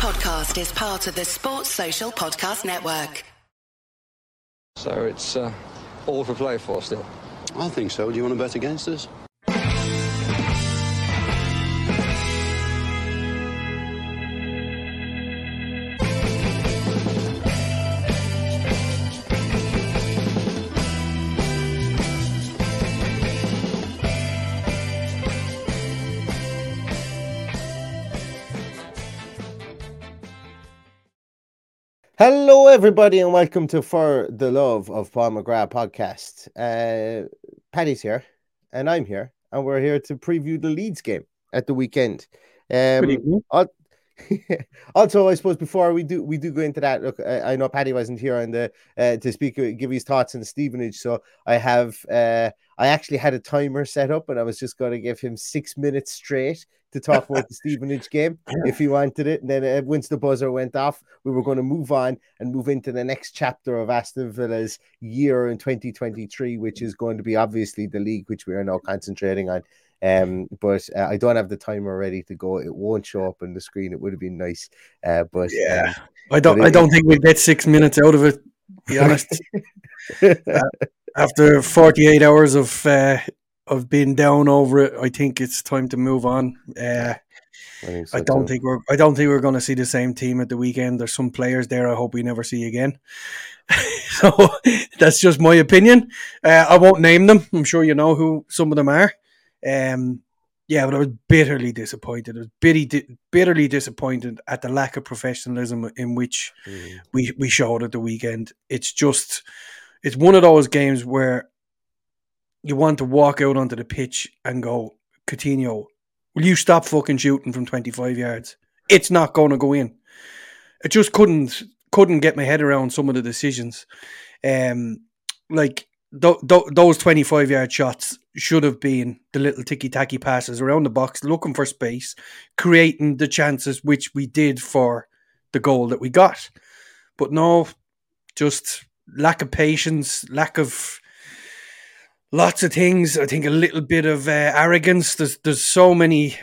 podcast is part of the Sports Social Podcast Network. So it's uh, all for play for still. I think so. Do you want to bet against us? Hello, everybody, and welcome to For the Love of Paul McGrath podcast. Uh, Paddy's here, and I'm here, and we're here to preview the Leeds game at the weekend. Um, al- also, I suppose before we do we do go into that, look, I, I know Paddy wasn't here on the uh, to speak, give his thoughts on Stevenage, so I have uh, I actually had a timer set up, and I was just going to give him six minutes straight to talk about the Stevenage game if he wanted it. And then uh, once the buzzer went off, we were going to move on and move into the next chapter of Aston Villa's year in 2023, which is going to be obviously the league, which we are now concentrating on. Um, but uh, I don't have the timer ready to go. It won't show up on the screen. It would have been nice, uh, but Yeah, um, I don't. I don't think we'll get six minutes out of it. To be honest, Uh, after forty-eight hours of of being down over it, I think it's time to move on. Uh, I, so I don't too. think we're. I don't think we're going to see the same team at the weekend. There's some players there. I hope we never see again. so that's just my opinion. Uh, I won't name them. I'm sure you know who some of them are. Um, yeah, but I was bitterly disappointed. I was bitty, bitterly disappointed at the lack of professionalism in which Mm. we we showed at the weekend. It's just, it's one of those games where you want to walk out onto the pitch and go, Coutinho, will you stop fucking shooting from 25 yards? It's not going to go in. I just couldn't couldn't get my head around some of the decisions. Um, like th- th- those 25 yard shots should have been the little ticky tacky passes around the box, looking for space, creating the chances which we did for the goal that we got. But no, just lack of patience, lack of lots of things. I think a little bit of uh, arrogance. There's there's so many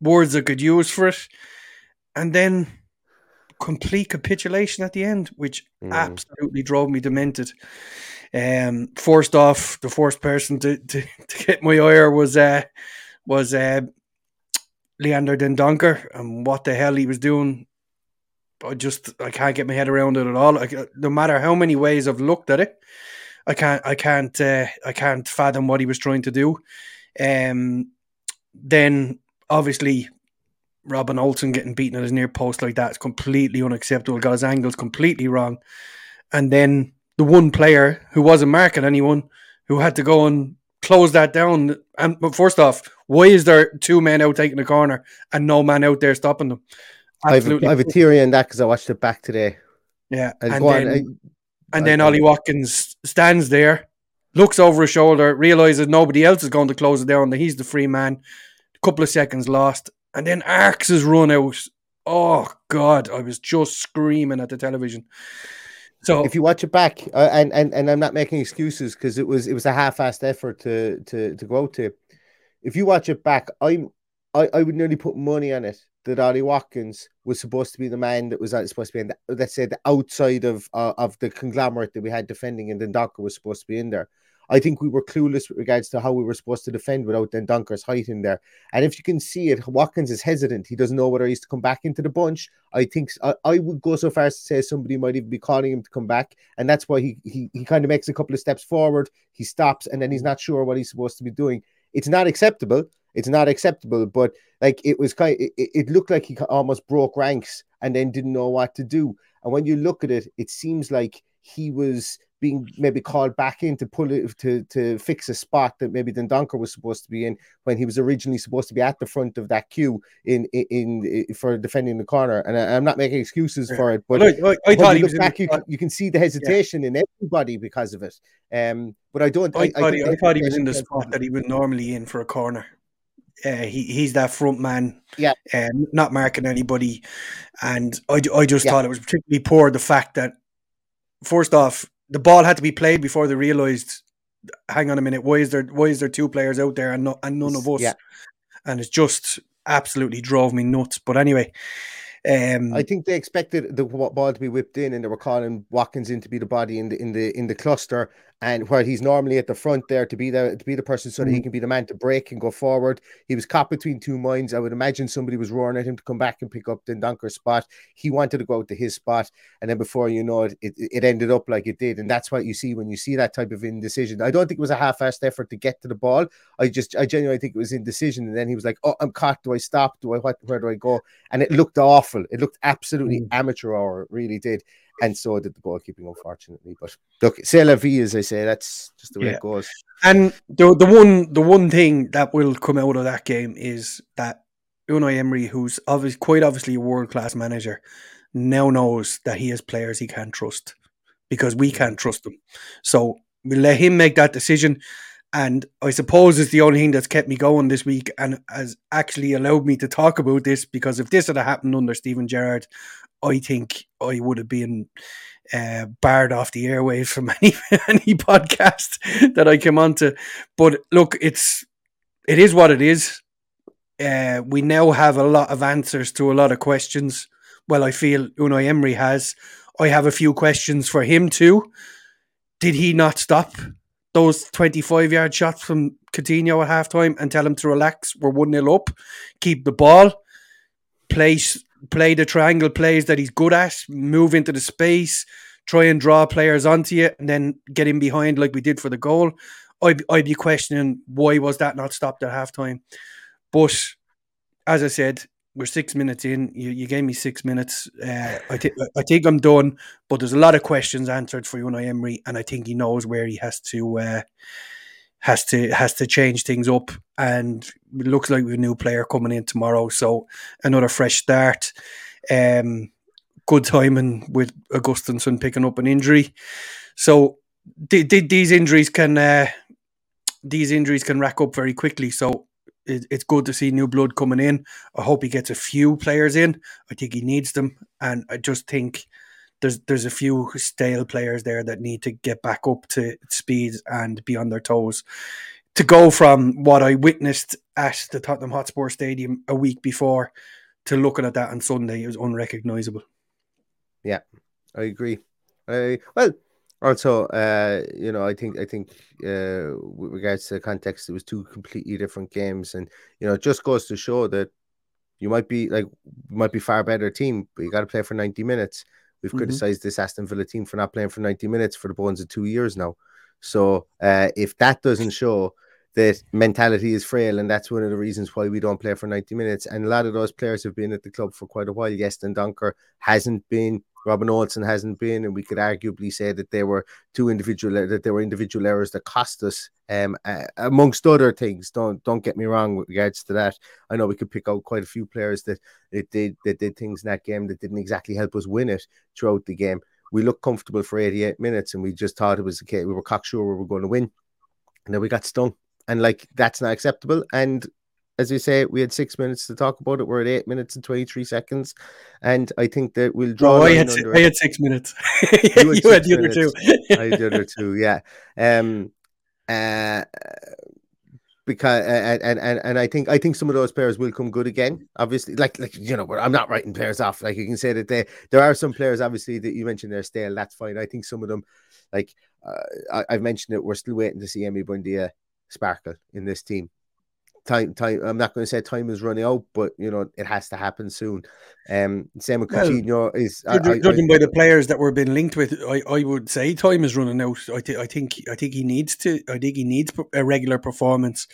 words I could use for it, and then complete capitulation at the end, which Mm. absolutely drove me demented. Um, forced off, the first person to, to, to get my ire was uh, was uh, Leander Dendoncker, and what the hell he was doing. I just I can't get my head around it at all. Like, uh, no matter how many ways I've looked at it, I can't I can't uh, I can't fathom what he was trying to do. Um, then obviously Robin Olsen getting beaten at his near post like that is completely unacceptable. Got his angles completely wrong, and then the one player who wasn't marking anyone who had to go and close that down. And but first off, why is there two men out taking the corner and no man out there stopping them? I have, a, I have a theory on that because I watched it back today. yeah, And and on, then, I- and then Ollie Watkins stands there, looks over his shoulder, realizes nobody else is going to close it down. That he's the free man. A couple of seconds lost, and then his run out. Oh God, I was just screaming at the television. So if you watch it back, uh, and and and I'm not making excuses because it was it was a half-assed effort to to to go out to. If you watch it back, I'm I, I would nearly put money on it that Ollie Watkins was supposed to be the man that was uh, supposed to be in the, let's say the outside of uh, of the conglomerate that we had defending, and then Docker was supposed to be in there. I think we were clueless with regards to how we were supposed to defend without Dendoncker's height in there. And if you can see it, Watkins is hesitant. He doesn't know whether he's to come back into the bunch. I think I, I would go so far as to say somebody might even be calling him to come back, and that's why he he he kind of makes a couple of steps forward. He stops, and then he's not sure what he's supposed to be doing. It's not acceptable. It's not acceptable. But like it was kind, it, it looked like he almost broke ranks and then didn't know what to do. And when you look at it, it seems like he was being maybe called back in to pull it to to fix a spot that maybe Dendoncker was supposed to be in when he was originally supposed to be at the front of that queue in in, in for defending the corner. And I, am not making excuses for it, but Look, I, I thought you he was look back, the you, can, you can see the hesitation in everybody because of it. Um, but I don't. I, thought, he, I thought he was in the spot that he was normally in for a corner. Uh, he he's that front man, Yeah. um, not marking anybody, and I, I just Yeah. thought it was particularly poor the fact that first off the ball had to be played before they realised. Hang on a minute, why is there why is there two players out there and and none of us? Yeah. And it just absolutely drove me nuts. But anyway, Um, I think they expected the ball to be whipped in, and they were calling Watkins in to be the body in the in the in the cluster, and where he's normally at the front there to be the to be the person so that he Mhm. can be the man to break and go forward. He was caught between two minds. I would imagine somebody was roaring at him to come back and pick up the Dunker's spot. He wanted to go out to his spot, and then before you know it, it, it ended up like it did, and that's what you see when you see that type of indecision. I don't think it was a half-assed effort to get to the ball. I just I genuinely think it was indecision, and then he was like, "Oh, I'm caught. Do I stop? Do I what? Where do I go?" And it looked awful. It looked absolutely Mm. amateur hour. It really did. And so did the goalkeeping, unfortunately. But look, c'est la vie, as I say. That's just the way Yeah. it goes. And the the one the one thing that will come out of that game is that Unai Emery, who's obviously quite obviously a world class manager, now knows that he has players he can't trust because we can't trust them. So we let him make that decision. And I suppose it's the only thing that's kept me going this week and has actually allowed me to talk about this because if this had happened under Steven Gerrard, I think I would have been uh, barred off the airwaves from any any podcast that I came onto. But look, it's it is what it is. Uh, we now have a lot of answers to a lot of questions. Well, I feel Unai Emery has. I have a few questions for him too. Did he not stop those 25 yard shots from Coutinho at halftime and tell him to relax? We're 1 0 up. Keep the ball. Play, play the triangle plays that he's good at. Move into the space. Try and draw players onto you and then get in behind like we did for the goal. I'd, I'd be questioning why was that not stopped at halftime. But as I said, we're six minutes in. You, you gave me six minutes. Uh, I think I think I'm done. But there's a lot of questions answered for Unai Emery, and I think he knows where he has to uh, has to has to change things up. And it looks like we have a new player coming in tomorrow, so another fresh start. Um, good timing with Augustinsson picking up an injury. So th- th- these injuries can uh, these injuries can rack up very quickly. So it, it's good to see new blood coming in. I hope he gets a few players in. I think he needs them, and I just think there's there's a few stale players there that need to get back up to speed and be on their toes. To go from what I witnessed at the Tottenham Hotspur Stadium a week before to looking at that on Sunday, it was unrecognizable. Yeah, I agree. I well, also, uh, you know, I think I think uh, with regards to the context, it was two completely different games, and you know, it just goes to show that you might be like might be far better team, but you got to play for ninety minutes. We've Mhm. criticized this Aston Villa team for not playing for ninety minutes for the bones of two years now. So uh, if that doesn't show that mentality is frail, and that's one of the reasons why we don't play for 90 minutes. And a lot of those players have been at the club for quite a while. Yes, and Dunker hasn't been, Robin Olsen hasn't been, and we could arguably say that they were two individual that there were individual errors that cost us, um, uh, amongst other things. Don't don't get me wrong with regards to that. I know we could pick out quite a few players that that did that did things in that game that didn't exactly help us win it throughout the game. We looked comfortable for 88 minutes, and we just thought it was okay. We were cocksure we were going to win, and then we got stung and like that's not acceptable. And as we say, we had six minutes to talk about it. We're at eight minutes and twenty three seconds, and I think that we'll draw. Oh, I had, I had six minutes. You you had had, six the other two. I had the other two, yeah. Um, uh, because and, and and and I think I think some of those players will come good again. Obviously, like like you know, I'm not writing players off. Like you can say that they there are some players obviously that you mentioned they're stale. That's fine. I think some of them, like uh, I, I've mentioned it, we're still waiting to see Emi Buendia sparkle in this team. Time, time. I'm not going to say time is running out, but you know it has to happen soon. Um, same with Well, Coutinho is. I, Judging I- judging by the players that we're being linked with, I, I would say time is running out. I, th- I think I think he needs to. I think he needs a regular performance.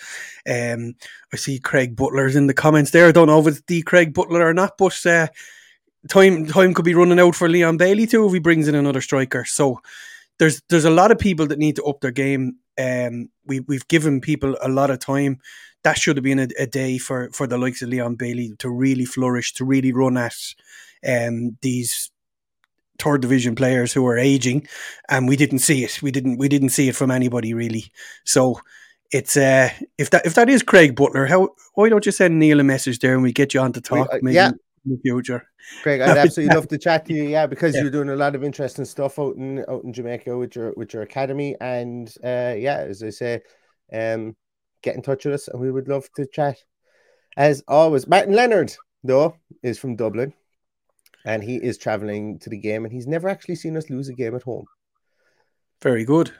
Um, I see Craig Butler's in the comments there. I don't know if it's the Craig Butler or not, but uh, time time could be running out for Leon Bailey too if he brings in another striker. So there's there's a lot of people that need to up their game. Um, we we've given people a lot of time. That should have been a, a day for for the likes of Leon Bailey to really flourish, to really run at um, these third division players who are aging, and we didn't see it. We didn't we didn't see it from anybody really. So it's uh if that if that is Craig Butler, how why don't you send Neil a message there and we get you on to talk uh, maybe yeah. In the future? Craig, I'd absolutely love to chat to you. Yeah, because Yeah. you're doing a lot of interesting stuff out in out in Jamaica with your with your academy, and uh, yeah, as I say, um, get in touch with us, and we would love to chat. As always, Martin Leonard though is from Dublin. and he is traveling to the game, and he's never actually seen us lose a game at home. Very good.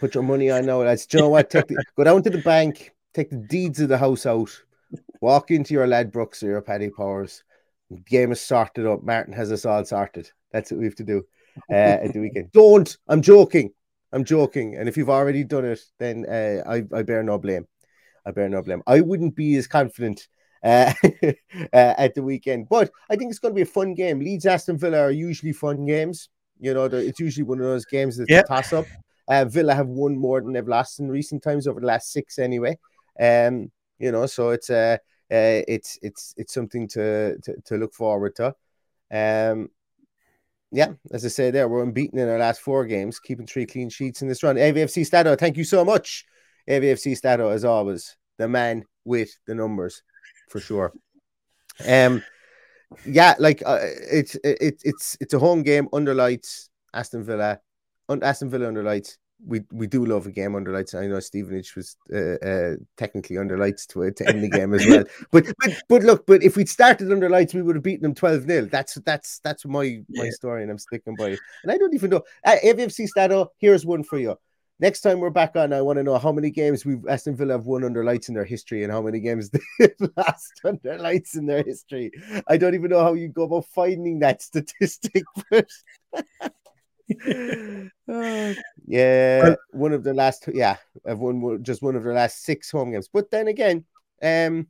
Put your money on now, lads. Do you know what? Take the, go down to the bank, take the deeds of the house out, walk into your Ladbrokes or your Paddy Powers. Game is sorted up. Martin has us all sorted. That's what we have to do uh, at the weekend. Don't. I'm joking. I'm joking. And if you've already done it, then uh, I, I bear no blame. I bear no blame. I wouldn't be as confident uh, uh, at the weekend, but I think it's going to be a fun game. Leeds Aston Villa are usually fun games. You know, it's usually one of those games that's Yeah. a toss up. Uh, Villa have won more than they've lost in recent times over the last six, anyway. Um, you know, so it's uh, uh it's it's it's something to to, to look forward to. Um, yeah, as I say, there we're unbeaten in our last four games, keeping three clean sheets in this run. AVFC Stato, thank you so much. AVFC Stato, as always, the man with the numbers for sure. Um, yeah, like uh, it's it, it's it's a home game under lights. Aston Villa, un, Aston Villa under lights. We we do love a game under lights. I know Stevenage was uh, uh, technically under lights to, to end the game as well. But but but look, but if we'd started under lights, we would have beaten them twelve 0 That's that's that's my my Yeah. story, and I'm sticking by it. And I don't even know. Uh, AVFC Stato, here's one for you. Next time we're back on, I want to know how many games we've Aston Villa have won under lights in their history and how many games they've lost under lights in their history. I don't even know how you go about finding that statistic. But Uh, yeah, one of the last, yeah, I've won just one of the last six home games. But then again, um,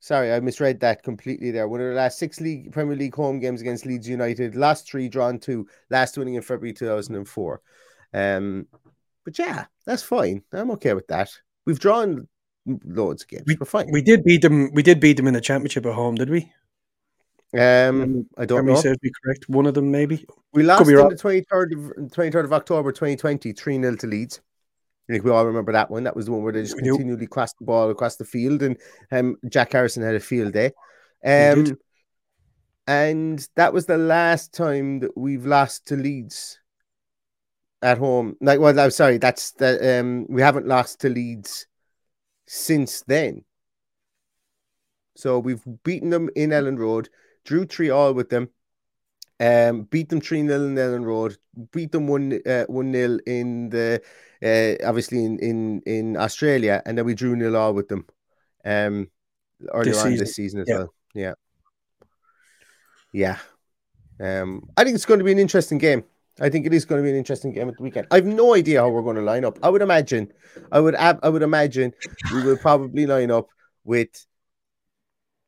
sorry, I misread that completely there. One of the last six league Premier League home games against Leeds United, last three drawn two, last winning in February 2004. Um, but yeah, that's fine. I'm okay with that. We've drawn loads of games. We, are fine. We did beat them. We did beat them in the championship at home, did we? Um, I don't Memory know. serves me correct. One of them, maybe. We lost on the 23rd of, 23rd of October 2020, 3 0 to Leeds. I think we all remember that one. That was the one where they just We do. continually crossed the ball across the field, and um, Jack Harrison had a field day. Um, and that was the last time that we've lost to Leeds at home. Like, well, I'm sorry, that's the um, we haven't lost to Leeds since then. So we've beaten them in Elland Road, drew three all with them, um, beat them three 0 in Elland Road, beat them one uh, one 0 in the uh, obviously in, in in Australia, and then we drew nil all with them. Um, earlier This on season. this season as Yeah. well. Yeah, yeah. Um, I think it's going to be an interesting game. I think it is going to be an interesting game at the weekend. I have no idea how we're going to line up. I would imagine, I would, ab- I would imagine we will probably line up with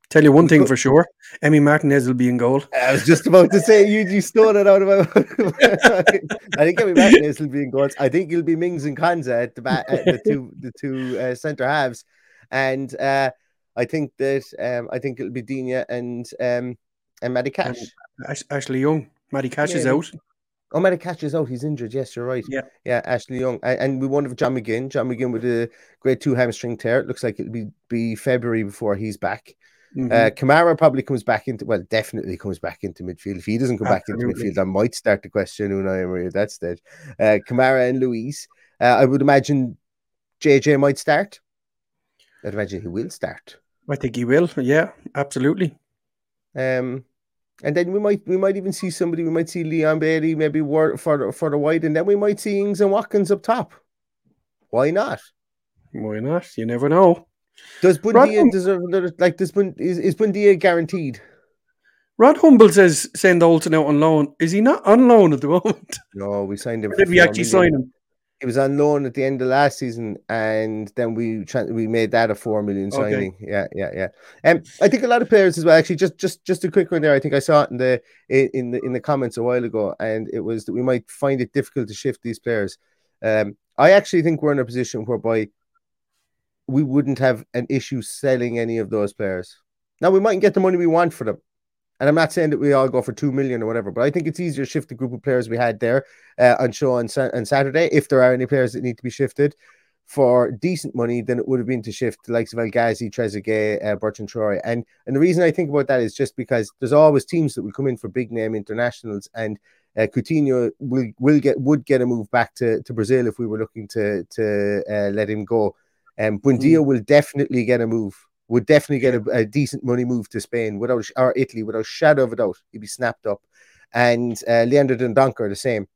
Tell you one thing for sure: Emi Martinez will be in goal. I was just about to say you you stole it out of my I think Kevin Martinez will be in goals. I think it'll be Mings and Konsa at the back at the two the two uh, centre halves. And uh, I think that um, I think it'll be Digne and um and Matty Cash. Ash- Ashley Young, Matty Cash is out. Oh, Matty Cash is out. He's injured. Yes, you're right. Yeah. Yeah, Ashley Young. And, and we wonder if John McGinn. John McGinn with a grade two hamstring tear. It looks like it'll be, be February before he's back. Mhm. Uh, Kamara probably comes back into well, definitely comes back into midfield. If he doesn't come back into midfield, I might start to question Unai Emery at that stage. Uh, Kamara and Luiz, uh, I would imagine JJ might start. I'd imagine he will start. I think he will. Yeah, absolutely. Um, and then we might we might even see somebody. We might see Leon Bailey maybe wor- further further wide, and then we might see Ings and Watkins up top. Why not? Why not? You never know. Does Buendia deserve another? Like, does Bund, is is Buendia guaranteed? Rod Humble says send Olsen out on loan. Is he not on loan at the moment? No, we signed him. Did we actually million. sign him? He was on loan at the end of last season, and then we tra- we made that a four million Okay. signing. Yeah, yeah, yeah. And um, I think a lot of players as well. Actually, just just just a quick one there. I think I saw it in the in in the in the comments a while ago, and it was that we might find it difficult to shift these players. Um, I actually think we're in a position whereby we wouldn't have an issue selling any of those players. Now we mightn't get the money we want for them. And I'm not saying that we all go for two million or whatever, but I think it's easier to shift the group of players we had there uh, on show on, on Saturday, if there are any players that need to be shifted for decent money, than it would have been to shift the likes of El Ghazi, Trezeguet, uh, Bertrand Traore. And and the reason I think about that is just because there's always teams that will come in for big name internationals, and uh, Coutinho will will get would get a move back to, to Brazil if we were looking to to uh, let him go. Um, Buendia will definitely get a move would definitely get a, a decent money move to Spain without or Italy without a shadow of a doubt. He'd be snapped up, and uh, Leander Dendoncker the same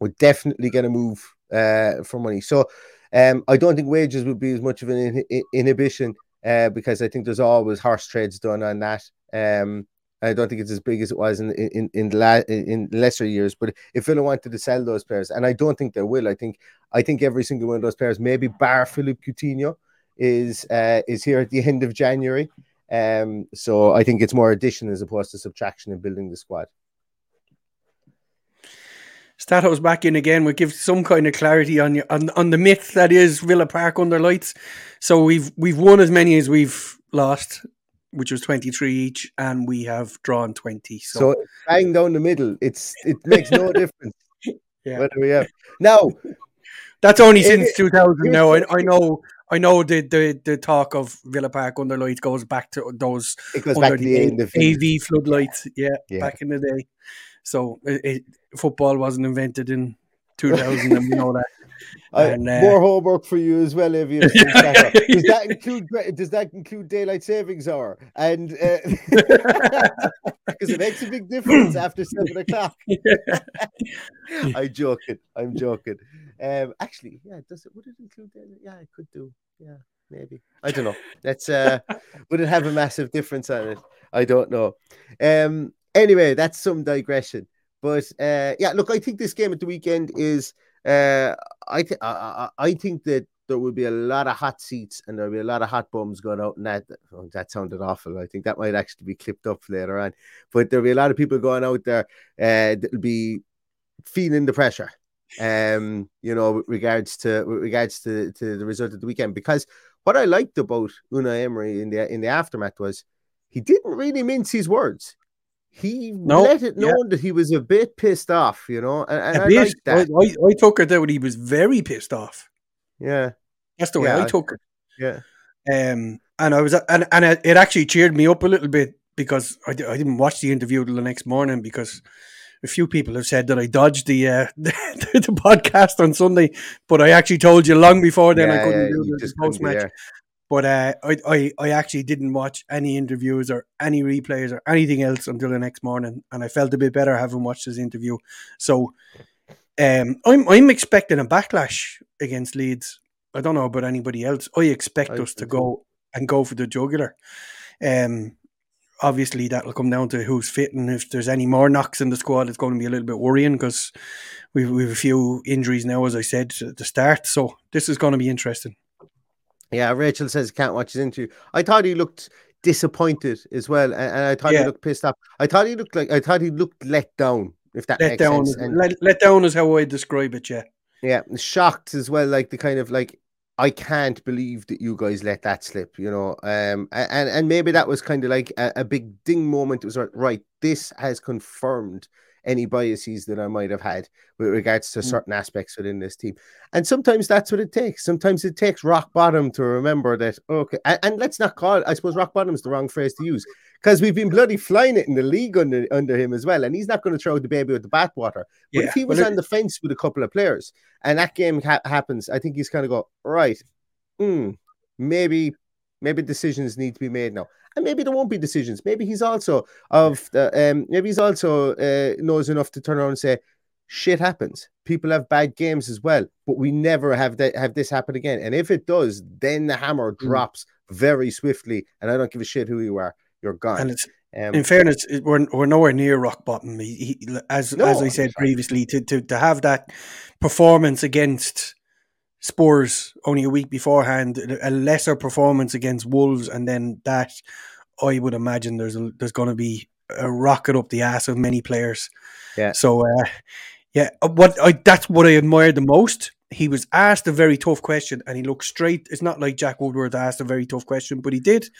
would definitely get a move uh, for money. So um, I don't think wages would be as much of an in- inhibition uh, because I think there's always horse trades done on that. Um, I don't think it's as big as it was in in in, la- in lesser years. But if Villa wanted to sell those players, and I don't think they will, I think I think every single one of those players, maybe bar Philippe Coutinho, is uh, is here at the end of January. Um, so I think it's more addition as opposed to subtraction in building the squad. Stato's back in again. We give some kind of clarity on on, on the myth that is Villa Park under lights. So we've we've won as many as we've lost, which was twenty three each, and we have drawn twenty. So, so bang down the middle. It's it makes no difference. Yeah. Whether we have now, that's only since two thousand. Now I, I know I know the, the the talk of Villa Park under lights goes back to those it goes back to the, the AV floodlights. Yeah, yeah, back in the day. So it, it, football wasn't invented in 2000, and we know that. And, uh, more homework for you as well, Evie. does that include does that include daylight savings hour? And because uh, it makes a big difference after seven o'clock. I'm joking. I'm joking. Um, actually, yeah, does it? Would it include? Daylight? Yeah, it could do. Yeah, maybe. I don't know. That's uh, would it have a massive difference on it? I don't know. Um, anyway, that's some digression. But uh, yeah, look, I think this game at the weekend is. Uh, I, th- I, I think that there will be a lot of hot seats and there'll be a lot of hot bums going out. And that oh, that sounded awful. I think that might actually be clipped up later on. But there'll be a lot of people going out there uh, that'll be feeling the pressure. Um, you know, with regards to with regards to, to the result of the weekend. Because what I liked about Unai Emery in the in the aftermath was he didn't really mince his words he nope. let it known yeah. that he was a bit pissed off, you know, and, and I like that. I, I, took it that he was very pissed off. Yeah, that's the way yeah, I took it. Yeah, um, and I was, and and it actually cheered me up a little bit because I, I didn't watch the interview till the next morning because a few people have said that I dodged the uh, the, the, podcast on Sunday, but I actually told you long before then yeah, I couldn't do the post match. But uh, I, I, I actually didn't watch any interviews or any replays or anything else until the next morning, and I felt a bit better having watched this interview. So um, I'm I'm expecting a backlash against Leeds. I don't know about anybody else. I expect I us to go and go for the jugular. Um, obviously that'll come down to who's fit and if there's any more knocks in the squad, it's going to be a little bit worrying because we've we've a few injuries now, as I said at the start. So this is going to be interesting. Yeah, Rachel says can't watch his interview. I thought he looked disappointed as well, and, and I thought yeah. he looked pissed off. I thought he looked like I thought he looked let down. If that let makes down, sense. And, let, let down is how I describe it. Yeah, yeah, shocked as well. Like the kind of like I can't believe that you guys let that slip, you know. Um, and and maybe that was kind of like a, a big ding moment. It was like, right, this has confirmed any biases that I might have had with regards to mm. certain aspects within this team. And sometimes that's what it takes. Sometimes it takes rock bottom to remember that, okay, and, and let's not call it, I suppose rock bottom is the wrong phrase to use because we've been bloody flying it in the league under, under him as well. And he's not going to throw the baby with the bathwater. But yeah. if he was well, on the fence with a couple of players and that game ha- happens, I think he's kind of go, right, mm, maybe maybe decisions need to be made now and maybe there won't be decisions. Maybe he's also of the, um, maybe he's also uh, knows enough to turn around and say, "Shit happens. People have bad games as well, but we never have that have this happen again." And if it does, then the hammer mm. drops very swiftly, and I don't give a shit who you are. You're gone. And it's um, in fairness, we're we're nowhere near rock bottom. He, he, as no, as I said previously, to, to to have that performance against Spurs only a week beforehand, a lesser performance against Wolves, and then that I would imagine there's a, there's going to be a rocket up the ass of many players. Yeah. So, uh, yeah, uh, what I that's what I admired the most. He was asked a very tough question, and he looked straight. It's not like Jack Woodward asked a very tough question, but he did,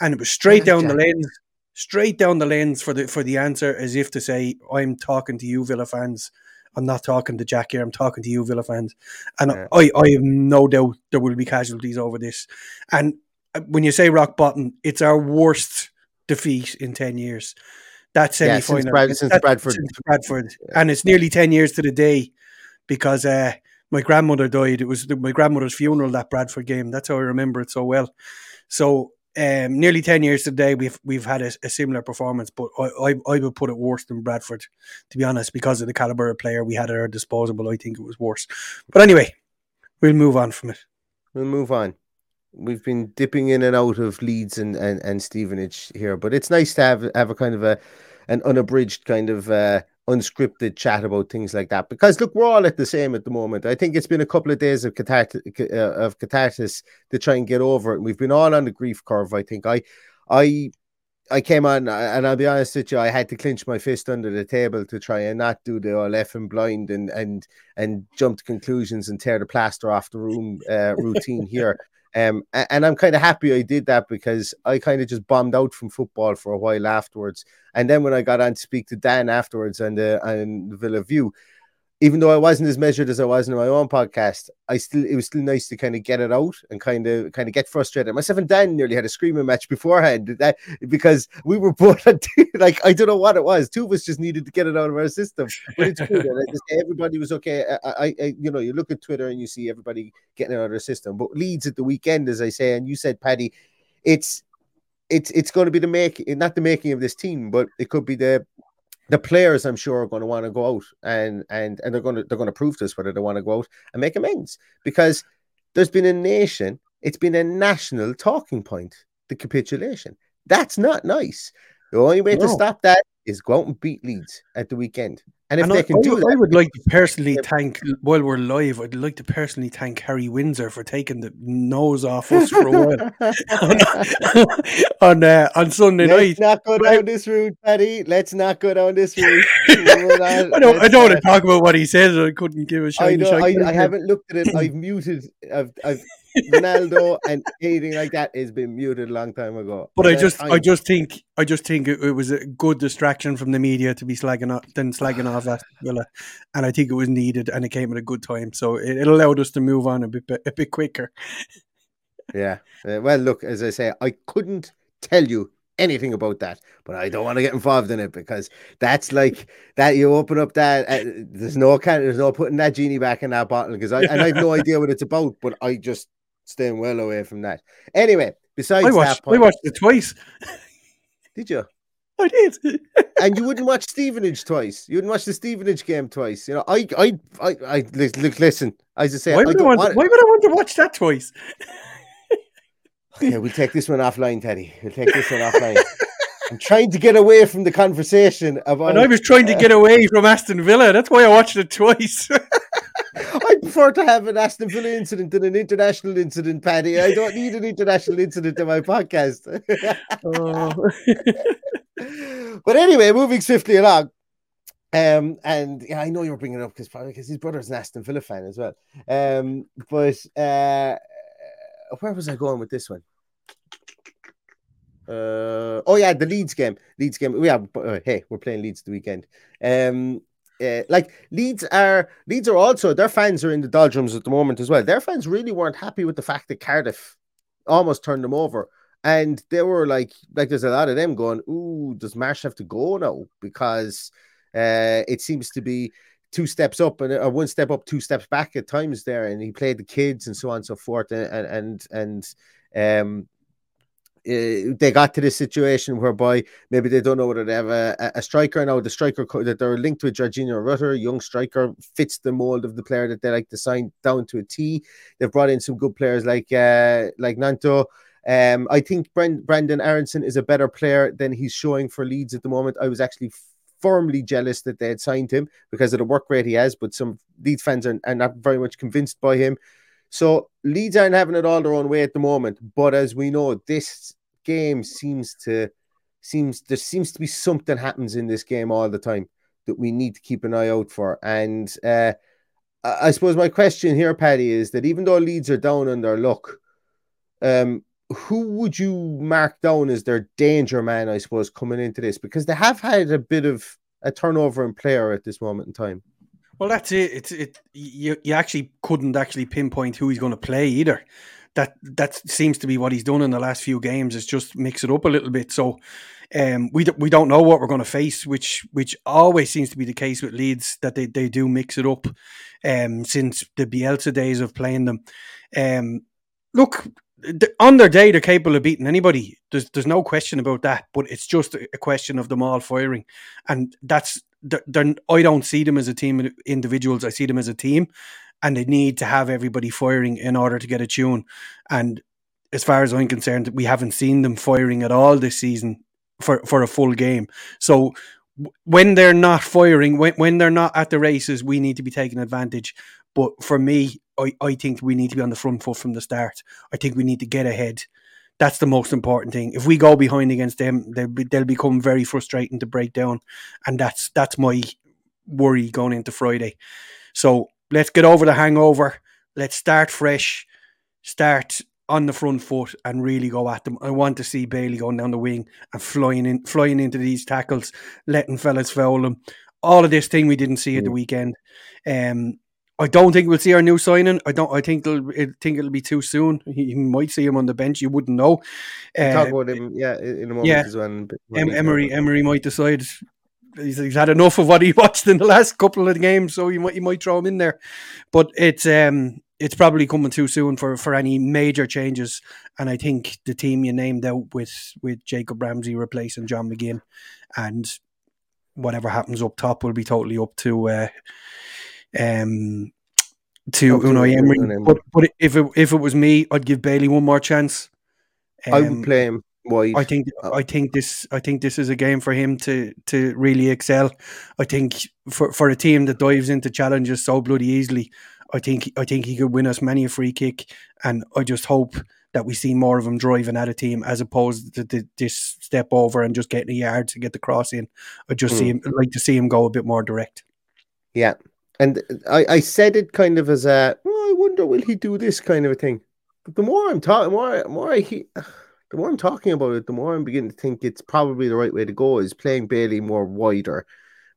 and it was straight down Jack. the lens, straight down the lens for the for the answer, as if to say, "I'm talking to you, Villa fans." I'm not talking to Jack here. I'm talking to you, Villa fans, and yeah. I, I have no doubt there will be casualties over this. And uh, when you say rock bottom, it's our worst defeat in ten years. That semi final yeah, since, since, Bradford, since Bradford, yeah. and it's nearly ten years to the day because uh, my grandmother died. It was my grandmother's funeral that Bradford game. That's how I remember it so well. So um, nearly ten years today, we've we've had a, a similar performance, but I, I, I would put it worse than Bradford, to be honest, because of the caliber of player we had at our disposal. I think it was worse. But anyway, we'll move on from it. We'll move on. We've been dipping in and out of Leeds and, and, and Stevenage here, but it's nice to have have a kind of a an unabridged kind of uh, unscripted chat about things like that because look we're all at the same at the moment i think it's been a couple of days of catharsis, uh, of catharsis to try and get over it we've been all on the grief curve i think i i I came on, and I'll be honest with you, I had to clench my fist under the table to try and not do the all F and blind and and and jump to conclusions and tear the plaster off the room uh, routine here. Um, and I'm kind of happy I did that because I kind of just bombed out from football for a while afterwards. And then when I got on to speak to Dan afterwards and the and Villa View, even though I wasn't as measured as I was in my own podcast, I still it was still nice to kind of get it out and kind of kind of get frustrated. Myself and Dan nearly had a screaming match beforehand that, because we were both like I don't know what it was. Two of us just needed to get it out of our system. But it's good. everybody was okay. I, I, you know, you look at Twitter and you see everybody getting it out of their system. But Leeds at the weekend, as I say, and you said, Paddy, it's it's it's going to be the make not the making of this team, but it could be the the players I'm sure are going to want to go out and and and they're going to they're going to prove to us whether they want to go out and make amends because there's been a nation, it's been a national talking point, the capitulation. That's not nice. The only way no. to stop that is go out and beat Leeds at the weekend. And if and they I, can I, do that, I would like to personally thank while we're live. I'd like to personally thank Harry Windsor for taking the nose off us for a while on on, uh, on Sunday Let's night. Not go down this route, Paddy. Let's not go down this route. I don't. I don't want to talk about what he said. I couldn't give a shit. I, know, I, I haven't looked at it. I've muted. I've, I've Ronaldo and anything like that has been muted a long time ago. But I just, I just think, I just think it, it, was a good distraction from the media to be slagging slagging off Aston Villa, and I think it was needed, and it came at a good time, so it, it allowed us to move on a bit, a bit quicker. yeah, uh, well, look, as I say, I couldn't tell you anything about that, but I don't want to get involved in it because that's like that. You open up that uh, there's no kind, there's no putting that genie back in that bottle because I and I have no idea what it's about, but I just staying well away from that. Anyway, besides I watched, that point, I watched it twice. Did you? I did. and you wouldn't watch Stevenage twice. You wouldn't watch the Stevenage game twice. You know, I, I, I, I look, listen. As I say, why would I, I, want, want why would I want to watch that twice? okay, we'll take this one offline, Teddy. We'll take this one offline. I'm trying to get away from the conversation about. And I was trying to get away from Aston Villa. That's why I watched it twice. I prefer to have an Aston Villa incident than an international incident, Paddy. I don't need an international incident in my podcast. oh. But anyway, moving swiftly along. Um, and yeah, I know you're bringing it up because probably because his brother's an Aston Villa fan as well. Um, but uh, where was I going with this one? Uh, oh yeah, the Leeds game. Leeds game. Yeah, uh, hey, we're playing Leeds the weekend. Um, uh, like Leeds are Leeds are also their fans are in the doldrums at the moment as well. Their fans really weren't happy with the fact that Cardiff almost turned them over, and they were like, like there's a lot of them going, "Ooh, does Marsch have to go now?" Because uh, it seems to be two steps up and or one step up, two steps back at times there, and he played the kids and so on and so forth, and and and um uh, they got to this situation whereby maybe they don't know whether they have a, a striker now. The striker co- that they're linked with Georginio Rutter, young striker, fits the mold of the player that they like to sign down to a T. They've brought in some good players like uh, like Gnonto. Um, I think Brenden Aaronson is a better player than he's showing for Leeds at the moment. I was actually firmly jealous that they had signed him because of the work rate he has, but some Leeds fans are, are not very much convinced by him. So Leeds aren't having it all their own way at the moment. But as we know, this game seems to seems there seems to be something happens in this game all the time that we need to keep an eye out for. And uh, I suppose my question here, Paddy, is that even though Leeds are down on their luck, um, who would you mark down as their danger man? I suppose coming into this because they have had a bit of a turnover in player at this moment in time. Well, that's it. It's it. You you actually couldn't actually pinpoint who he's going to play either. That that seems to be what he's done in the last few games. Is just mix it up a little bit. So, um, we we don't know what we're going to face, which which always seems to be the case with Leeds that they, they do mix it up. Um, since the Bielsa days of playing them, um, look, on their day, they're capable of beating anybody. There's there's no question about that. But it's just a question of them all firing, and that's they're, I don't see them as a team of individuals. I see them as a team, and they need to have everybody firing in order to get a tune. And as far as I'm concerned, we haven't seen them firing at all this season for for a full game. So when they're not firing, when, when they're not at the races, we need to be taking advantage. But for me, I, I think we need to be on the front foot from the start. I think we need to get ahead. That's the most important thing. If we go behind against them, they'll, be, they'll become very frustrating to break down, and that's that's my worry going into Friday. So let's get over the hangover. Let's start fresh. Start on the front foot and really go at them. I want to see Bailey going down the wing and flying in, flying into these tackles, letting fellas foul them. All of this thing we didn't see at the weekend. Um, I don't think we'll see our new signing. I don't. I think it'll. I think it'll be too soon. You might see him on the bench. You wouldn't know. Uh, talk about him, yeah, in a moment yeah. as well. Em- Emery, Emery might decide he's, he's, had enough of what he watched in the last couple of games, so you might you might throw him in there. But it's um it's probably coming too soon for, for any major changes. And I think the team you named out with with Jacob Ramsey replacing John McGinn, and whatever happens up top will be totally up to uh, um to Unai Emery. But, but if it if it was me, I'd give Bailey one more chance. Um, I would um, play him. Wide. I think I think this I think this is a game for him to to really excel. I think for for a team that dives into challenges so bloody easily, I think I think he could win us many a free kick, and I just hope that we see more of him driving at a team as opposed to the, this step over and just getting a yard to get the cross in. I just mm. see him I'd like to see him go a bit more direct. Yeah, and I, I said it kind of as a oh, I wonder will he do this kind of a thing. But the more I'm talking, more more I he, the more I'm talking about it, the more I'm beginning to think it's probably the right way to go. Is playing Bailey more wider,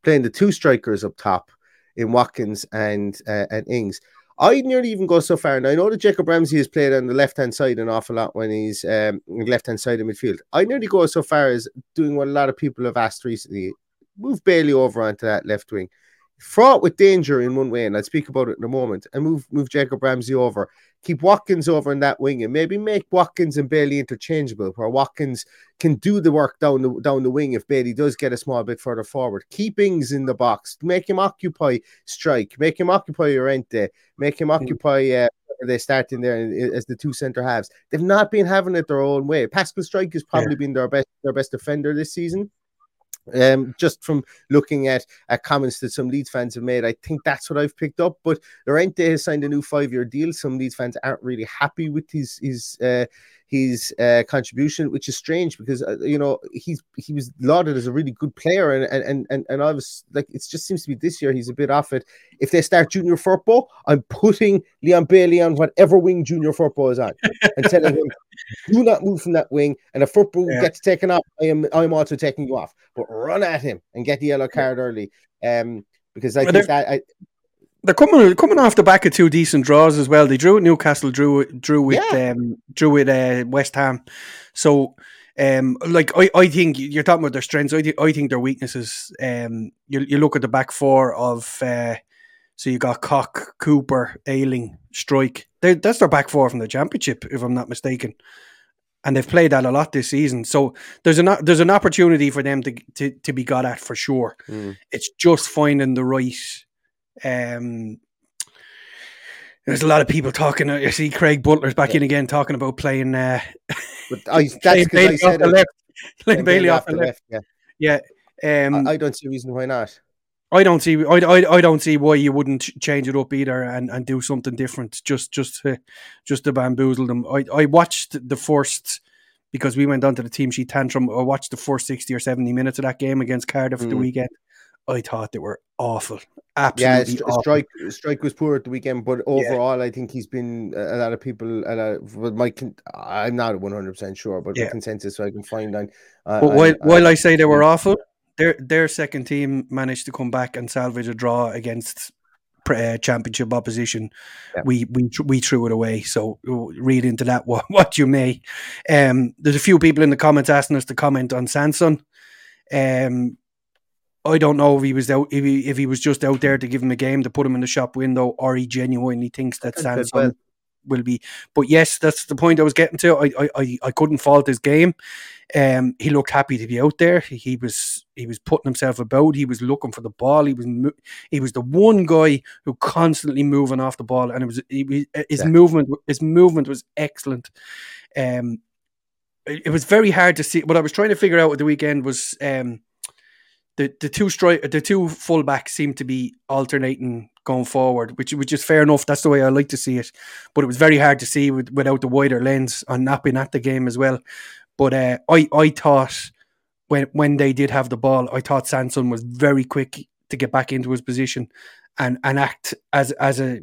playing the two strikers up top in Watkins and uh, and Ings. I'd nearly even go so far, and I know that Jacob Ramsey has played on the left hand side an awful lot when he's um, left hand side of midfield. I'd nearly go so far as doing what a lot of people have asked recently: move Bailey over onto that left wing fraught with danger in one way, and I'll speak about it in a moment, and move move Jacob Ramsey over. Keep Watkins over in that wing and maybe make Watkins and Bailey interchangeable, where Watkins can do the work down the down the wing if Bailey does get a small bit further forward. Keep Ings in the box, make him occupy Struijk, make him occupy Llorente, make him mm. occupy uh, they start in there as the two centre halves. They've not been having it their own way. Pascal Struijk has probably yeah. been their best their best defender this season. Um, just from looking at, at comments that some Leeds fans have made, I think that's what I've picked up. But Llorente has signed a new five year deal. Some Leeds fans aren't really happy with his his uh, his uh, contribution, which is strange because uh, you know he's he was lauded as a really good player, and and and and I was like, it just seems to be this year he's a bit off it. If they start Junior Firpo, I'm putting Leon Bailey on whatever wing Junior Firpo is on, and telling him, do not move from that wing, and if Firpo yeah. gets taken off, I am I'm also taking you off, but run at him and get the yellow card early, um, because I think that I they're coming coming off the back of two decent draws as well. They drew at Newcastle, drew drew with yeah. um, drew with uh, West Ham. So, um, like I, I think you're talking about their strengths. I, th- I think their weaknesses. Um, you you look at the back four of uh, so you got Koch, Cooper, Ayling, Struijk. They, that's their back four from the championship, if I'm not mistaken. And they've played that a lot this season, so there's an there's an opportunity for them to to, to be got at for sure. Mm. It's just finding the right um, there's a lot of people talking. I see Craig Butler's back yeah. in again talking about playing. Uh, but I, that's Bailey I said off the left. Playing Bailey off the left. left. Yeah, yeah. Um, I, I, don't see a reason why not. I don't see. I, I, I don't see why you wouldn't change it up either and, and do something different. Just just to, just to bamboozle them. I, I watched the first because we went on to the team sheet tantrum. I watched the first sixty or seventy minutes of that game against Cardiff mm. the weekend. I thought they were awful. Absolutely. Yeah, awful. Struijk Struijk was poor at the weekend, but overall, yeah. I think he's been a lot of people. A lot my I'm not 100 percent sure, but yeah. the consensus I can find on. Uh, but while, I, while I say they were awful, their their second team managed to come back and salvage a draw against uh, championship opposition. Yeah. We we we threw it away. So read into that what, what you may. Um, there's a few people in the comments asking us to comment on Sanson. Um, I don't know if he was out if he if he was just out there to give him a game to put him in the shop window, or he genuinely thinks that Sanson will be. But yes, that's the point I was getting to. I I, I, I couldn't fault his game. Um, he looked happy to be out there. He, he, was he was putting himself about. He was looking for the ball. He was he was the one guy who constantly moving off the ball, and it was he, his yeah. movement his movement was excellent. Um, it, it was very hard to see. What I was trying to figure out at the weekend was um the the two strike the two fullbacks seem to be alternating going forward, which which is fair enough. That's the way I like to see it. But it was very hard to see with, without the wider lens on not being at the game as well. But uh, I I thought when when they did have the ball, I thought Sanson was very quick to get back into his position and and act as as a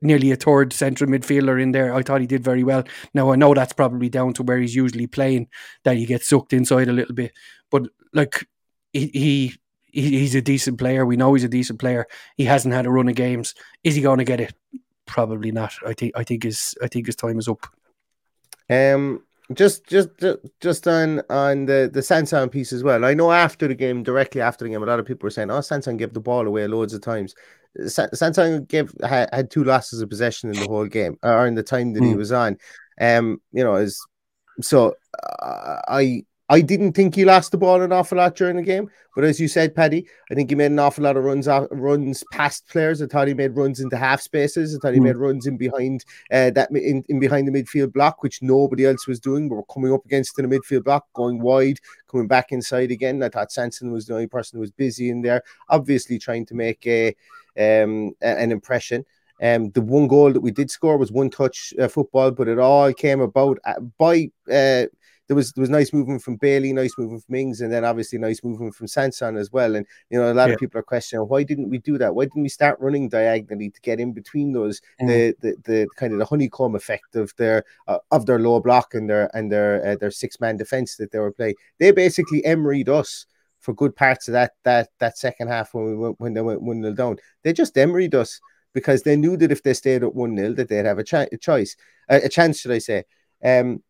nearly a third central midfielder in there. I thought he did very well. Now I know that's probably down to where he's usually playing, that he gets sucked inside a little bit. But like he, he he's a decent player. We know he's a decent player. He hasn't had a run of games. Is he going to get it? Probably not. I think I think his I think his time is up. Um, just just just on on the the Sanson piece as well. I know after the game, directly after the game, a lot of people were saying, "Oh, Sanson gave the ball away loads of times." Sanson gave had, had two losses of possession in the whole game, or in the time that mm. he hmm. was on. Um, you know, is so uh, I I didn't think he lost the ball an awful lot during the game, but as you said, Paddy, I think he made an awful lot of runs off, runs past players. I thought he made runs into half spaces. I thought he mm. made runs in behind uh, that in, in behind the midfield block, which nobody else was doing. We were coming up against in the midfield block, going wide, coming back inside again. I thought Sanson was the only person who was busy in there, obviously trying to make a um, an impression. Um, the one goal that we did score was one touch uh, football, but it all came about uh, by uh, there was there was nice movement from Bailey, nice movement from Ings, and then obviously nice movement from Sanson as well. And you know, a lot yeah. of people are questioning why didn't we do that? Why didn't we start running diagonally to get in between those mm. the, the the kind of the honeycomb effect of their uh, of their low block and their and their uh, their six man defense that they were playing. They basically Emery'd us for good parts of that that that second half when we went, when they went one 0 down. They just Emery'd us because they knew that if they stayed at one 0 that they'd have a, ch- a choice, a, a, chance, should I say? Um,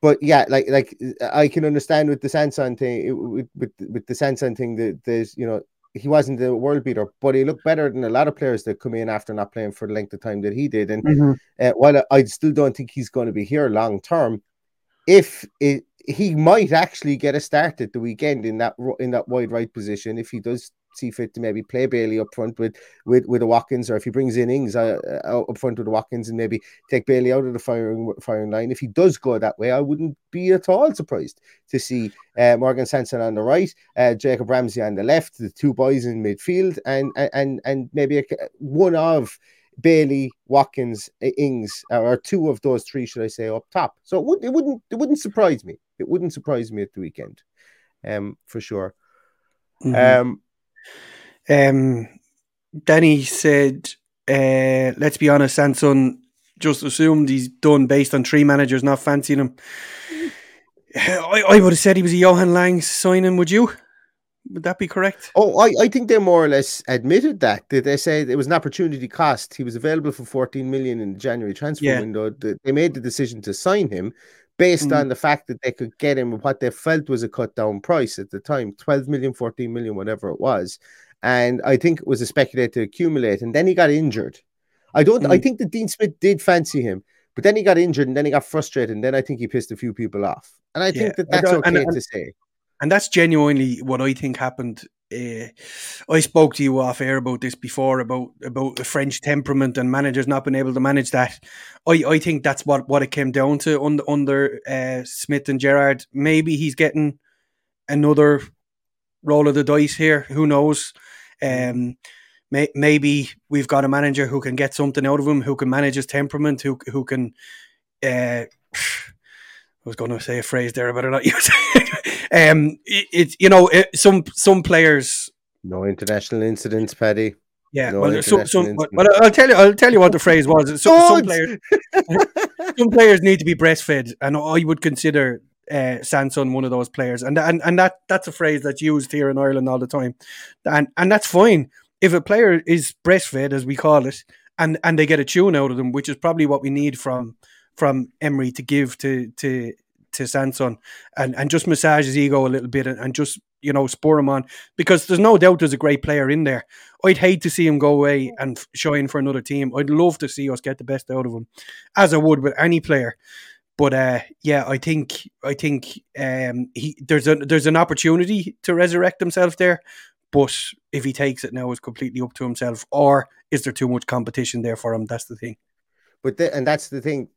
but yeah, like like I can understand with the Sanson thing, with with, with the Sanson thing that there's you know he wasn't the world beater, but he looked better than a lot of players that come in after not playing for the length of time that he did. And mm-hmm. uh, while I still don't think he's going to be here long term, if it, he might actually get a start at the weekend in that in that wide right position if he does see fit to maybe play Bailey up front with with with the Watkins, or if he brings in Ings uh, uh, up front with the Watkins and maybe take Bailey out of the firing firing line. If he does go that way, I wouldn't be at all surprised to see uh, Morgan Sanson on the right, uh, Jacob Ramsey on the left, the two boys in midfield, and and and maybe a, one of Bailey, Watkins, Ings, or two of those three, should I say, up top. So it, would, it wouldn't it wouldn't surprise me. It wouldn't surprise me at the weekend, um, for sure. Mm-hmm. Um, um, Danny said, uh, let's be honest, Sanson just assumed he's done based on three managers not fancying him. I, I would have said he was a Johan Lange signing, would you? Would that be correct? Oh, I, I think they more or less admitted that. Did they say it was an opportunity cost? He was available for 14 million in the January transfer yeah. window. They made the decision to sign him based mm. on the fact that they could get him what they felt was a cut down price at the time 12 million, 14 million, whatever it was. And I think it was a speculator to accumulate. And then he got injured. I don't, mm. I think that Dean Smith did fancy him, but then he got injured and then he got frustrated. And then I think he pissed a few people off. And I yeah. think that that's okay and, to say. And that's genuinely what I think happened. Uh, I spoke to you off air about this before about about the French temperament and managers not being able to manage that. I, I think that's what, what it came down to under under uh, Smith and Gerrard. Maybe he's getting another roll of the dice here. Who knows? Um, may, maybe we've got a manager who can get something out of him, who can manage his temperament, who who can. Uh, was going to say a phrase there, but I'm not using it. um, it, it you know it, some some players. No international incidents, Paddy. Yeah, no well, some, some, but I'll tell you, I'll tell you what the phrase was. So, some players, some players need to be breastfed, and I would consider uh, Sanson one of those players, and and and that that's a phrase that's used here in Ireland all the time, and and that's fine if a player is breastfed as we call it, and and they get a tune out of them, which is probably what we need from from Emery to give to to to Sanson and, and just massage his ego a little bit and, and just you know spur him on because there's no doubt there's a great player in there. I'd hate to see him go away and shine for another team. I'd love to see us get the best out of him, as I would with any player. But uh, yeah, I think I think um, he there's a there's an opportunity to resurrect himself there. But if he takes it now, it's completely up to himself. Or is there too much competition there for him? That's the thing. But the, and that's the thing.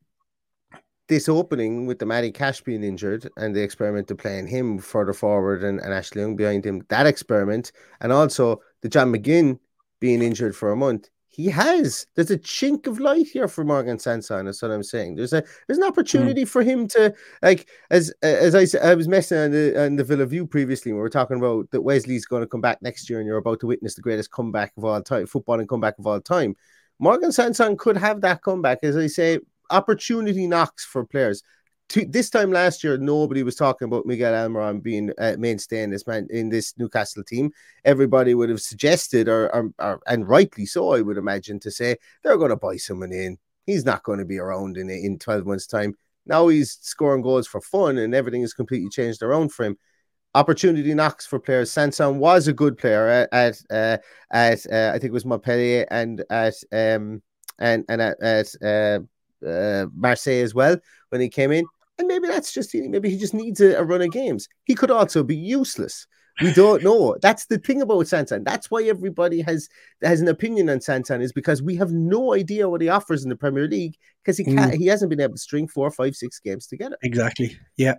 This opening with the Matty Cash being injured and the experiment of playing him further forward and, and Ashley Young behind him, that experiment, and also the John McGinn being injured for a month, he has. There's a chink of light here for Morgan Sanson. That's what I'm saying. There's a there's an opportunity mm. for him to like as as I I was messing on the on the Villa View previously. We were talking about that Wesley's going to come back next year, and you're about to witness the greatest comeback of all time, football and comeback of all time. Morgan Sanson could have that comeback, as I say. Opportunity knocks for players to, this time last year, nobody was talking about Miguel Almiron being a mainstay in this man in this Newcastle team. Everybody would have suggested, or, or, or and rightly so, I would imagine, to say they're going to buy someone in. He's not going to be around in in twelve months' time. Now he's scoring goals for fun, and everything has completely changed around for him. Opportunity knocks for players. Sanson was a good player at at, uh, at uh, I think it was Montpellier and at um and and at, at uh, uh, Marseille as well when he came in and maybe that's just maybe he just needs a, a run of games. He could also be useless. We don't know. That's the thing about Sanson. That's why everybody has has an opinion on Sanson is because we have no idea what he offers in the Premier League because he can't. Mm. He hasn't been able to string four, five, six games together. Exactly. Yeah.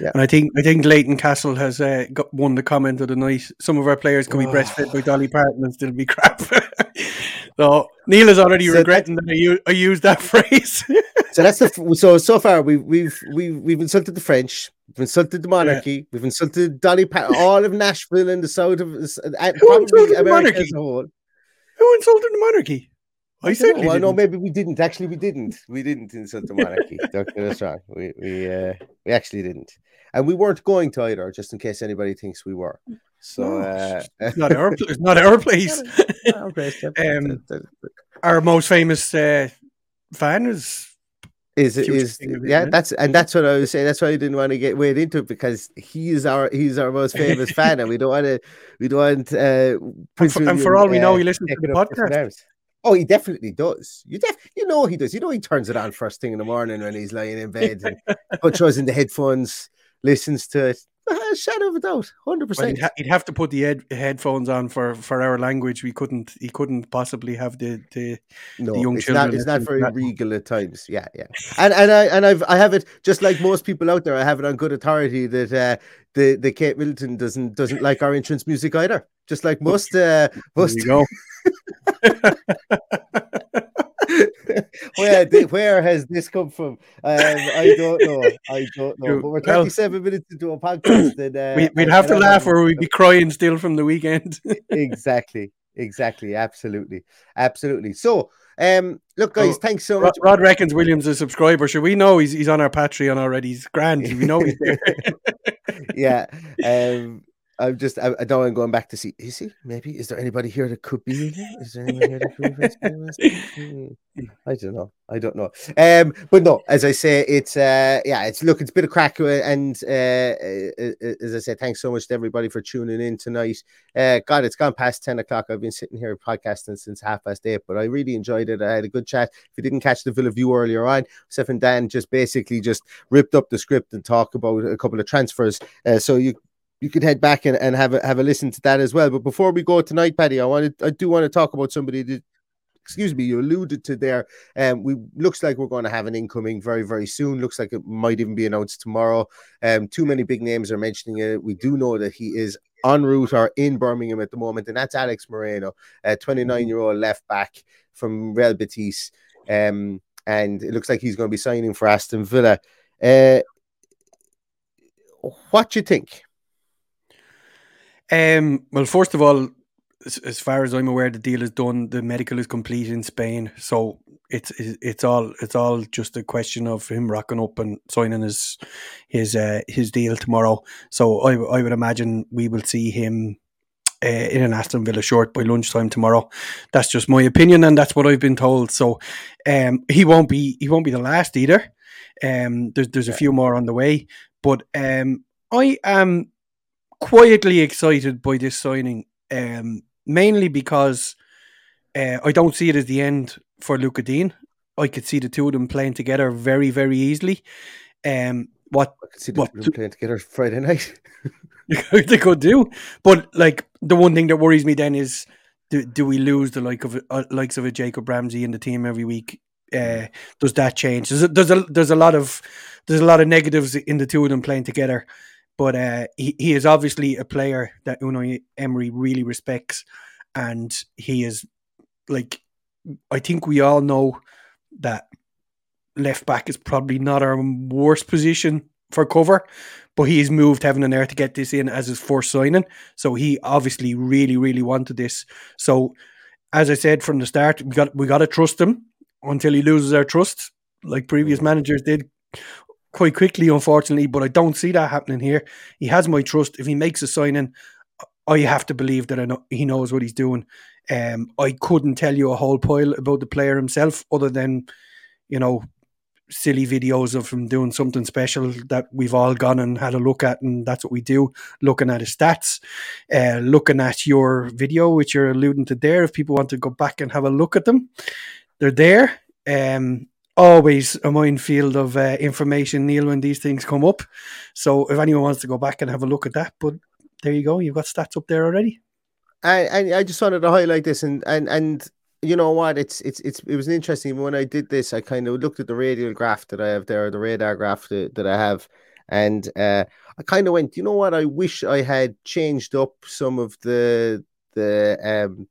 Yeah. And I think I think Leighton Castle has uh, got won the comment of the night. Some of our players can be oh. breastfed by Dolly Parton and still be crap. so Neil is already so regretting that, that I, u- I used that phrase. so that's the so so far we've we've we've we've insulted the French, we've insulted the monarchy, yeah. we've insulted Dolly Parton, all of Nashville and the south of uh, Who insulted the monarchy? Who insulted the monarchy? I said, well, no, maybe we didn't. Actually, we didn't. We didn't insult the monarchy. That's wrong. We we uh, we actually didn't, and we weren't going to either. Just in case anybody thinks we were. So no, uh, it's not our it's not our place. Not our, place. um, our most famous uh, fan is is is yeah that's and that's what I was saying. That's why I didn't want to get weighed into it because he's our he's our most famous fan, and we don't want to we don't want. Uh, and, for, and for, all we know, he listens to the podcast. Oh, he definitely does. You def you know he does. You know he turns it on first thing in the morning when he's lying in bed and puts us in the headphones, listens to it. A shadow of a doubt, hundred percent. He'd, ha- he'd, have to put the ed- headphones on for, for our language. We couldn't. He couldn't possibly have the the, no, the young it's children. Not, it's not very that. regal at times. Yeah, yeah. And and I and I've I have it just like most people out there. I have it on good authority that uh, the the Kate Middleton doesn't doesn't like our entrance music either. Just like most uh, most. You go. where where has this come from? Um, I don't know. I don't know. But we're 37 well, minutes into a podcast. And, uh, we, would have to laugh or we'd be crying still from the weekend. exactly. Exactly. Absolutely. Absolutely. So, um, look, guys, oh, thanks so much. Rod, reckons Williams a subscriber. Should we know he's he's on our Patreon already? He's grand. We know he's there. yeah. Um, I'm just I, I, don't want going back to see. Is he? Maybe is there anybody here that could be is there anyone here that could be? I don't know. I don't know. Um, but no, as I say, it's uh, yeah, it's look, it's a bit of crack, uh, and uh, uh, uh, as I said, thanks so much to everybody for tuning in tonight. Uh, God, it's gone past ten o'clock. I've been sitting here podcasting since half past eight, but I really enjoyed it. I had a good chat. If you didn't catch the Villa View earlier on, Seth and Dan just basically just ripped up the script and talk about a couple of transfers. Uh, so you you could head back and, and have a have a listen to that as well. But before we go tonight, Paddy, I wanted I do want to talk about somebody that excuse me, you alluded to there. Um, we looks like we're going to have an incoming very, very soon. Looks like it might even be announced tomorrow. Um, too many big names are mentioning it. We do know that he is en route or in Birmingham at the moment, and that's Alex Moreno, a 29 year old left back from Real Betis. Um, and it looks like he's going to be signing for Aston Villa. Uh, what do you think? Um, well, first of all, as, as, far as I'm aware, the deal is done. The medical is complete in Spain, so it's it's all it's all just a question of him rocking up and signing his his uh, his deal tomorrow. So I I would imagine we will see him uh, in an Aston Villa short by lunchtime tomorrow. That's just my opinion, and that's what I've been told. So um, he won't be he won't be the last either. Um, there's there's a few more on the way, but um, I am quietly excited by this signing, um, mainly because uh, I don't see it as the end for Lucas Digne. I could see the two of them playing together very, very easily. Um, what I could see what them playing together Friday night. they could do, but like the one thing that worries me then is do, do we lose the like of uh, likes of a Jacob Ramsey in the team every week? Uh, does that change? There's a, there's a there's a lot of there's a lot of negatives in the two of them playing together, but uh, he he is obviously a player that Unai Emery really respects, and he is like I think we all know that left back is probably not our worst position for cover, but he's moved heaven and earth to get this in as his first signing. So he obviously really, really wanted this. So as I said from the start, we got we got to trust him until he loses our trust, like previous managers did quite quickly, unfortunately. But I don't see that happening here. He has my trust. If he makes a signing, I have to believe that know, he knows what he's doing. Um, I couldn't tell you a whole pile about the player himself, other than you know silly videos of him doing something special that we've all gone and had a look at, and that's what we do. Looking at his stats, uh, looking at your video, which you're alluding to there. If people want to go back and have a look at them, they're there. Um, always a minefield of uh, information, Neil, when these things come up. So if anyone wants to go back and have a look at that, but there you go, you've got stats up there already. I, I just wanted to highlight this and and and you know what it's it's it's it was interesting when I did this I kind of looked at the radial graph that I have there the radar graph that, that I have and uh, I kind of went you know what I wish I had changed up some of the the um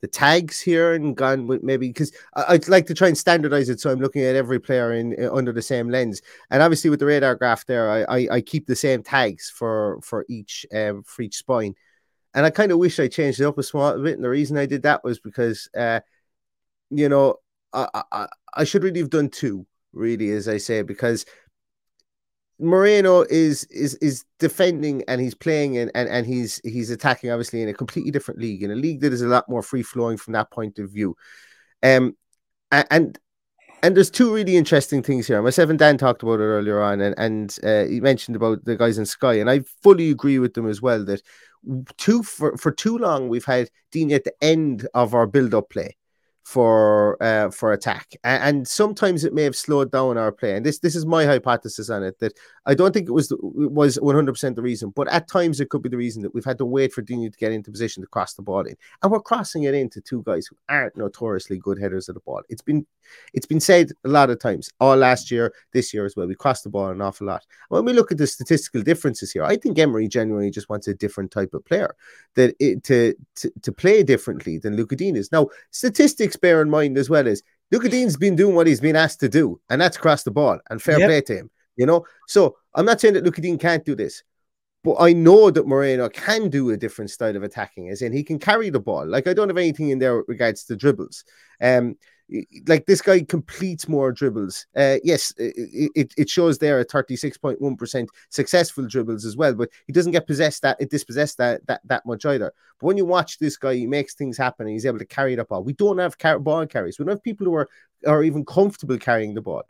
the tags here and gone with maybe because I'd like to try and standardize it so I'm looking at every player in, under the same lens and obviously with the radar graph there I, I, I keep the same tags for for each um for each spine and I kind of wish I changed it up a small bit. And the reason I did that was because, uh, you know, I, I, I should really have done two, really, as I say, because Moreno is is is defending and he's playing and, and, and he's he's attacking obviously in a completely different league, in a league that is a lot more free flowing from that point of view. Um and and there's two really interesting things here. Myself and Dan talked about it earlier on, and and uh, he mentioned about the guys in Sky, and I fully agree with them as well that too for, for too long we've had Digne at the end of our build up play for uh, for attack, and, and, sometimes it may have slowed down our play. And this this is my hypothesis on it that I don't think it was it was one hundred percent the reason, but at times it could be the reason that we've had to wait for Digne to get into position to cross the ball in, and we're crossing it into two guys who aren't notoriously good headers of the ball. It's been it's been said a lot of times, all last year, this year as well. We crossed the ball an awful lot. When we look at the statistical differences here, I think Emery genuinely just wants a different type of player that it, to, to to play differently than Lucas Digne is. Now, statistics bear in mind as well is Lucas Digne's been doing what he's been asked to do, and that's cross the ball. And fair yep. play to him, you know. So I'm not saying that Lucas Digne can't do this, but I know that Moreno can do a different style of attacking, as in he can carry the ball. Like I don't have anything in there with regards to dribbles. Um, like this guy completes more dribbles. Uh, yes, it, it shows there a 36.1% successful dribbles as well, but he doesn't get possessed that it dispossessed that, that that much either. But when you watch this guy, he makes things happen and he's able to carry the ball. We don't have car- ball carries. We don't have people who are, are even comfortable carrying the ball.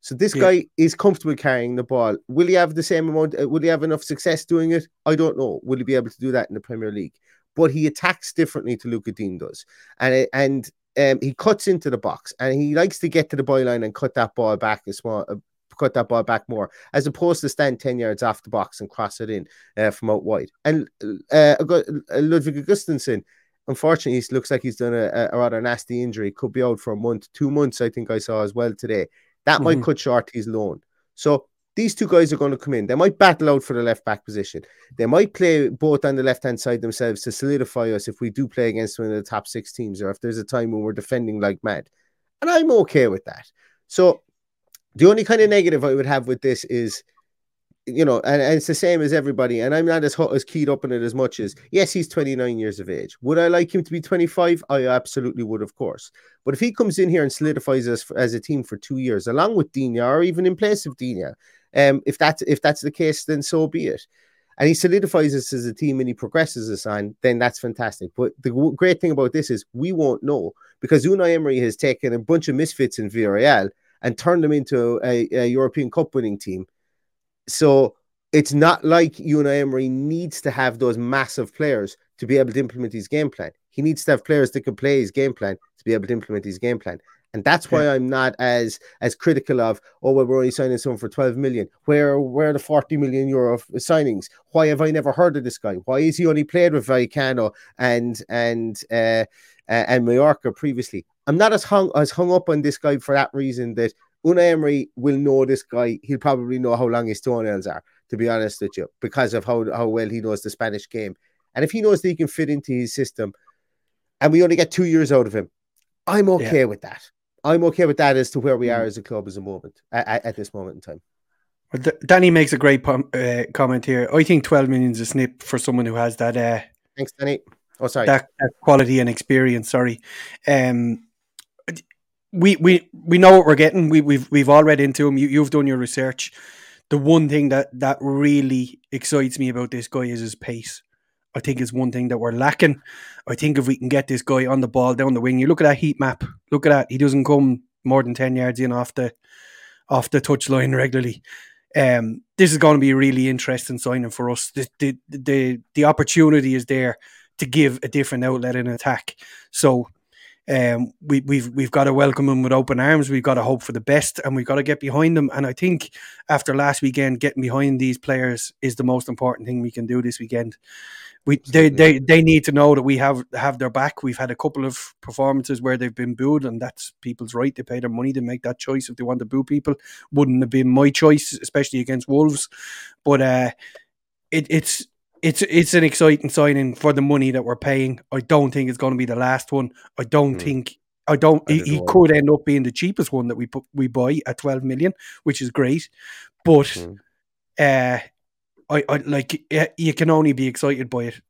So this yeah. guy is comfortable carrying the ball. Will he have the same amount? Uh, will he have enough success doing it? I don't know. Will he be able to do that in the Premier League? But he attacks differently to Lucas Digne does, and and um, he cuts into the box and he likes to get to the byline and cut that ball back as small, uh, cut that ball back more, as opposed to stand 10 yards off the box and cross it in uh, from out wide. And uh, uh Ludvig Augustinsson, unfortunately, he looks like he's done a, a, rather nasty injury. Could be out for a month, two months, I think I saw as well today. That mm-hmm. might cut short his loan. So these two guys are going to come in. They might battle out for the left back position. They might play both on the left hand side themselves to solidify us if we do play against one of the top six teams or if there's a time when we're defending like mad. And I'm okay with that. So the only kind of negative I would have with this is, you know, and, and it's the same as everybody. And I'm not as hot as keyed up on it as much as, yes, he's 29 years of age. Would I like him to be 25? I absolutely would, of course. But if he comes in here and solidifies us as a team for two years, along with Digne or even in place of Digne, um, if that's if that's the case, then so be it. And he solidifies us as a team and he progresses us on, then that's fantastic. But the great thing about this is we won't know because Unai Emery has taken a bunch of misfits in Villarreal and turned them into a, a European Cup winning team. So it's not like Unai Emery needs to have those massive players to be able to implement his game plan. He needs to have players that can play his game plan to be able to implement his game plan. And that's why I'm not as as critical of, oh well, we're only signing someone for 12 million. Where where are the 40 million euro signings? Why have I never heard of this guy? Why is he only played with Vallecano and and uh, uh, and Mallorca previously? I'm not as hung as hung up on this guy for that reason that Unai Emery will know this guy. He'll probably know how long his toenails are, to be honest with you, because of how, how well he knows the Spanish game. And if he knows that he can fit into his system, and we only get two years out of him, I'm okay yeah. with that. I'm okay with that as to where we are mm. as a club as a moment at, at this moment in time. Danny makes a great uh, comment here. I think 12 million is a snip for someone who has that. Uh, Thanks, Danny. Oh, sorry. That, that quality and experience. Sorry. Um, we we we know what we're getting. We we've we've all read into him. You, you've done your research. The one thing that that really excites me about this guy is his pace. I think is one thing that we're lacking. I think if we can get this guy on the ball down the wing, you look at that heat map. Look at that. He doesn't come more than ten yards in off the off the touchline regularly. Um, this is going to be a really interesting signing for us. The, the the the opportunity is there to give a different outlet in attack. So um, we, we've we've got to welcome them with open arms. We've got to hope for the best, and we've got to get behind them. And I think after last weekend, getting behind these players is the most important thing we can do this weekend. We they, they they need to know that we have have their back. We've had a couple of performances where they've been booed, and that's people's right. They pay their money to make that choice if they want to boo people. Wouldn't have been my choice, especially against Wolves. But uh, it, it's it's it's an exciting signing for the money that we're paying. I don't think it's going to be the last one. I don't mm. think I don't. I he, he could end up being the cheapest one that we put, we buy at twelve million, which is great. But mm. uh, I, I like you can only be excited by it.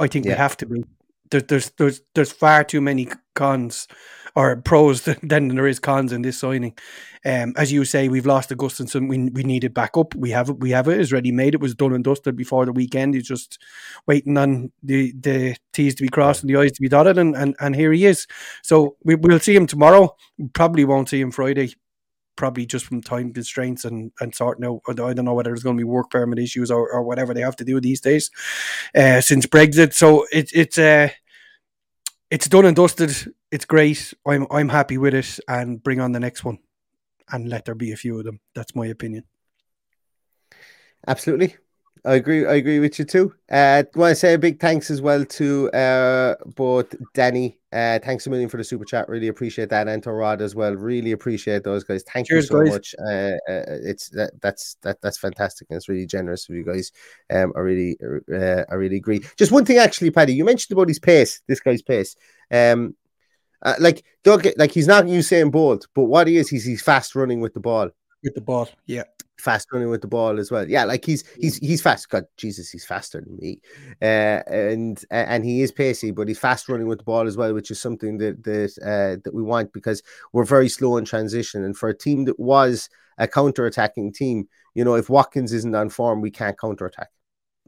I think yeah. we have to be. There, there's there's there's far too many cons or pros than there is cons in this signing. Um, as you say, we've lost Augustinsson. We we need it back up. We have it. We have it. It's ready made. It was done and dusted before the weekend. He's just waiting on the the T's to be crossed and the I's to be dotted, and and, and here he is. So we, we'll see him tomorrow. Probably won't see him Friday probably just from time constraints and, and sorting out. I don't know whether there's going to be work permit issues or, or whatever they have to do these days uh, since Brexit. So it, it's uh, it's done and dusted. It's great. I'm I'm happy with it, and bring on the next one, and let there be a few of them. That's my opinion. Absolutely. I agree. I agree with you too. Uh, I want to say a big thanks as well to uh, both Danny. Uh, thanks a million for the super chat. Really appreciate that, and to Rod as well. Really appreciate those guys. Thank Cheers, you so guys. much. Uh, uh, it's that that's that that's fantastic, and it's really generous of you guys. Um, I really, uh, I really agree. Just one thing, actually, Paddy, you mentioned about his pace. This guy's pace. Um, uh, like don't get like he's not Usain Bolt, but what he is, he's he's fast running with the ball. With the ball, yeah fast running with the ball as well. Yeah, like he's he's he's fast. God, Jesus, he's faster than me, uh, and and he is pacey, but he's fast running with the ball as well, which is something that that uh, that we want because we're very slow in transition. And for a team that was a counter attacking team, you know, if Watkins isn't on form, we can't counter attack.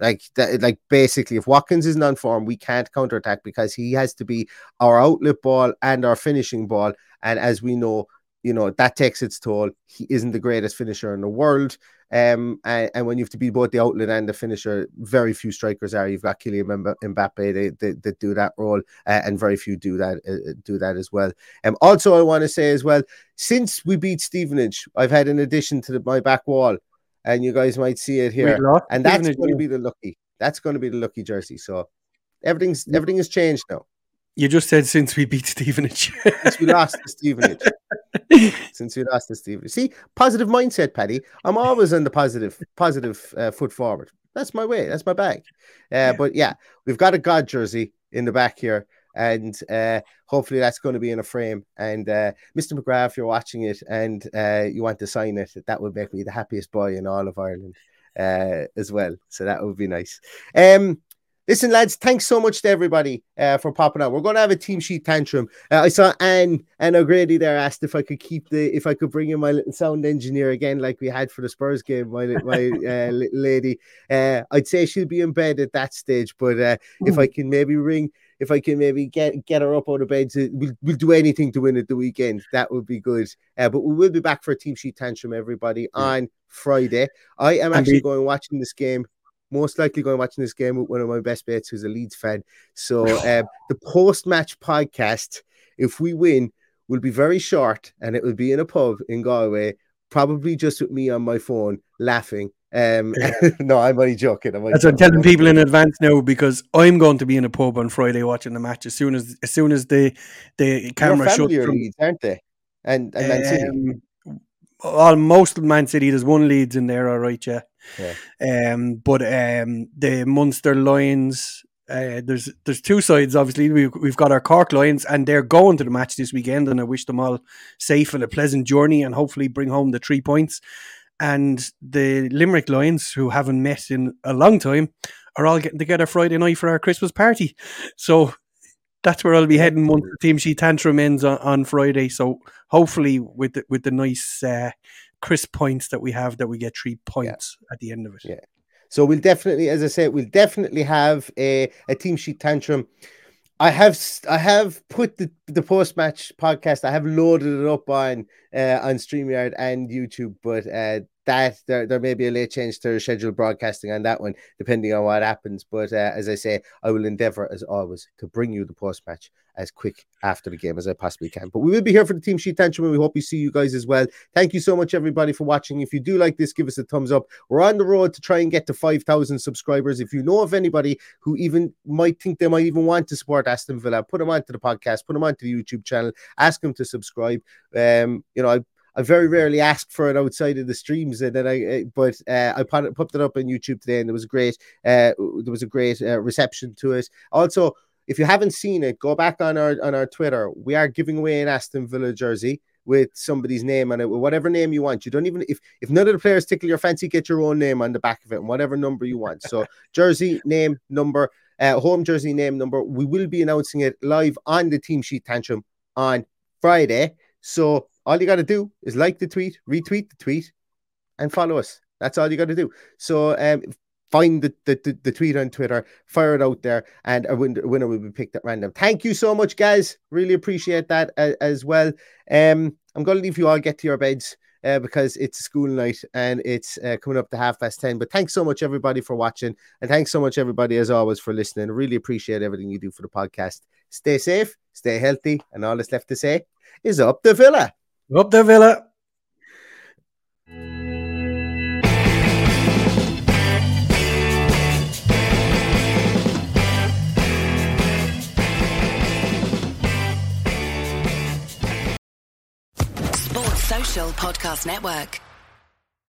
Like that, like basically, if Watkins isn't on form, we can't counter attack because he has to be our outlet ball and our finishing ball. And as we know, you know that takes its toll. He isn't the greatest finisher in the world, um, and, and, when you have to be both the outlet and the finisher, very few strikers are. You've got Kylian Mbappe they do that role, uh, and very few do that uh, do that as well. Um, also, I want to say as well, since we beat Stevenage, I've had an addition to the, my back wall, and you guys might see it here, and that's going to be the lucky. That's going to be the lucky jersey. So everything's everything has changed now. You just said since we beat Stevenage. since we lost to Stevenage. since we lost to Stevenage. See, positive mindset, Paddy. I'm always on the positive, positive uh, foot forward. That's my way. That's my bag. Uh. But yeah, we've got a God jersey in the back here. And uh, hopefully that's going to be in a frame. And uh, Mr. McGrath, if you're watching it and uh, you want to sign it, that would make me the happiest boy in all of Ireland uh, as well. So that would be nice. Um, Listen, lads, thanks so much to everybody uh, for popping out. We're going to have a team sheet tantrum. Uh, I saw Anne Anne O'Grady there asked if I could keep the if I could bring in my little sound engineer again, like we had for the Spurs game. My my uh, little lady, uh, I'd say she'll be in bed at that stage, but uh, if I can maybe ring, if I can maybe get get her up out of bed, to, we'll, we'll do anything to win at the weekend. That would be good. Uh, but we will be back for a team sheet tantrum, everybody, on Friday. I am actually going watching this game most likely going watching this game with one of my best mates who's a Leeds fan. So um, the post match podcast, if we win, will be very short and it will be in a pub in Galway, probably just with me on my phone laughing. Um, no, I'm only joking. I'm only That's what I'm telling people in advance now because I'm going to be in a pub on Friday watching the match as soon as as soon as the the camera shuts. From, Leeds, aren't they? And and Man City. Um, all most of Man City, there's one Leeds in there, all right, yeah. yeah. Um, but um, the Munster Lions, uh, there's there's two sides. Obviously, we've we've got our Cork Lions, and they're going to the match this weekend, and I wish them all safe and a pleasant journey, and hopefully bring home the three points. And the Limerick Lions, who haven't met in a long time, are all getting together Friday night for our Christmas party. So that's where I'll be heading once the team sheet tantrum ends on, on Friday. So hopefully, with the, with the nice uh, crisp points that we have, that we get three points yeah. at the end of it. Yeah. So we'll definitely, as I said, we'll definitely have a, a team sheet tantrum. I have I have put the, the post match podcast. I have loaded it up on uh, on Streamyard and YouTube, but uh, that there, there may be a late change to scheduled broadcasting on that one, depending on what happens. But uh, as I say, I will endeavor, as always, to bring you the post match as quick after the game as I possibly can. But we will be here for the team sheet tantrum, and we hope we see you guys as well. Thank you so much, everybody, for watching. If you do like this, give us a thumbs up. We're on the road to try and get to 5,000 subscribers. If you know of anybody who even might think they might even want to support Aston Villa, put them onto the podcast, put them onto the YouTube channel, ask them to subscribe. Um, you know, I I very rarely ask for it outside of the streams, and then I, but uh, I put, put it up on YouTube today, and there was a great, uh, there was a great uh, reception to it. Also, if you haven't seen it, go back on our on our Twitter. We are giving away an Aston Villa jersey with somebody's name on it, whatever name you want. You don't even if if none of the players tickle your fancy, get your own name on the back of it, and whatever number you want. So jersey name number, uh, home jersey name number. We will be announcing it live on the team sheet tantrum on Friday. So all you got to do is like the tweet, retweet the tweet, and follow us. That's all you got to do. So um, find the, the, the, tweet on Twitter, fire it out there, and a winner, winner will be picked at random. Thank you so much, guys. Really appreciate that as, as well. Um, I'm going to leave you all get to your beds. Uh, because it's school night and it's uh, coming up to half past 10. But thanks so much, everybody, for watching. And thanks so much, everybody, as always, for listening. Really appreciate everything you do for the podcast. Stay safe, stay healthy, and all that's left to say is up the villa. Up the villa. Sports Social Podcast Network.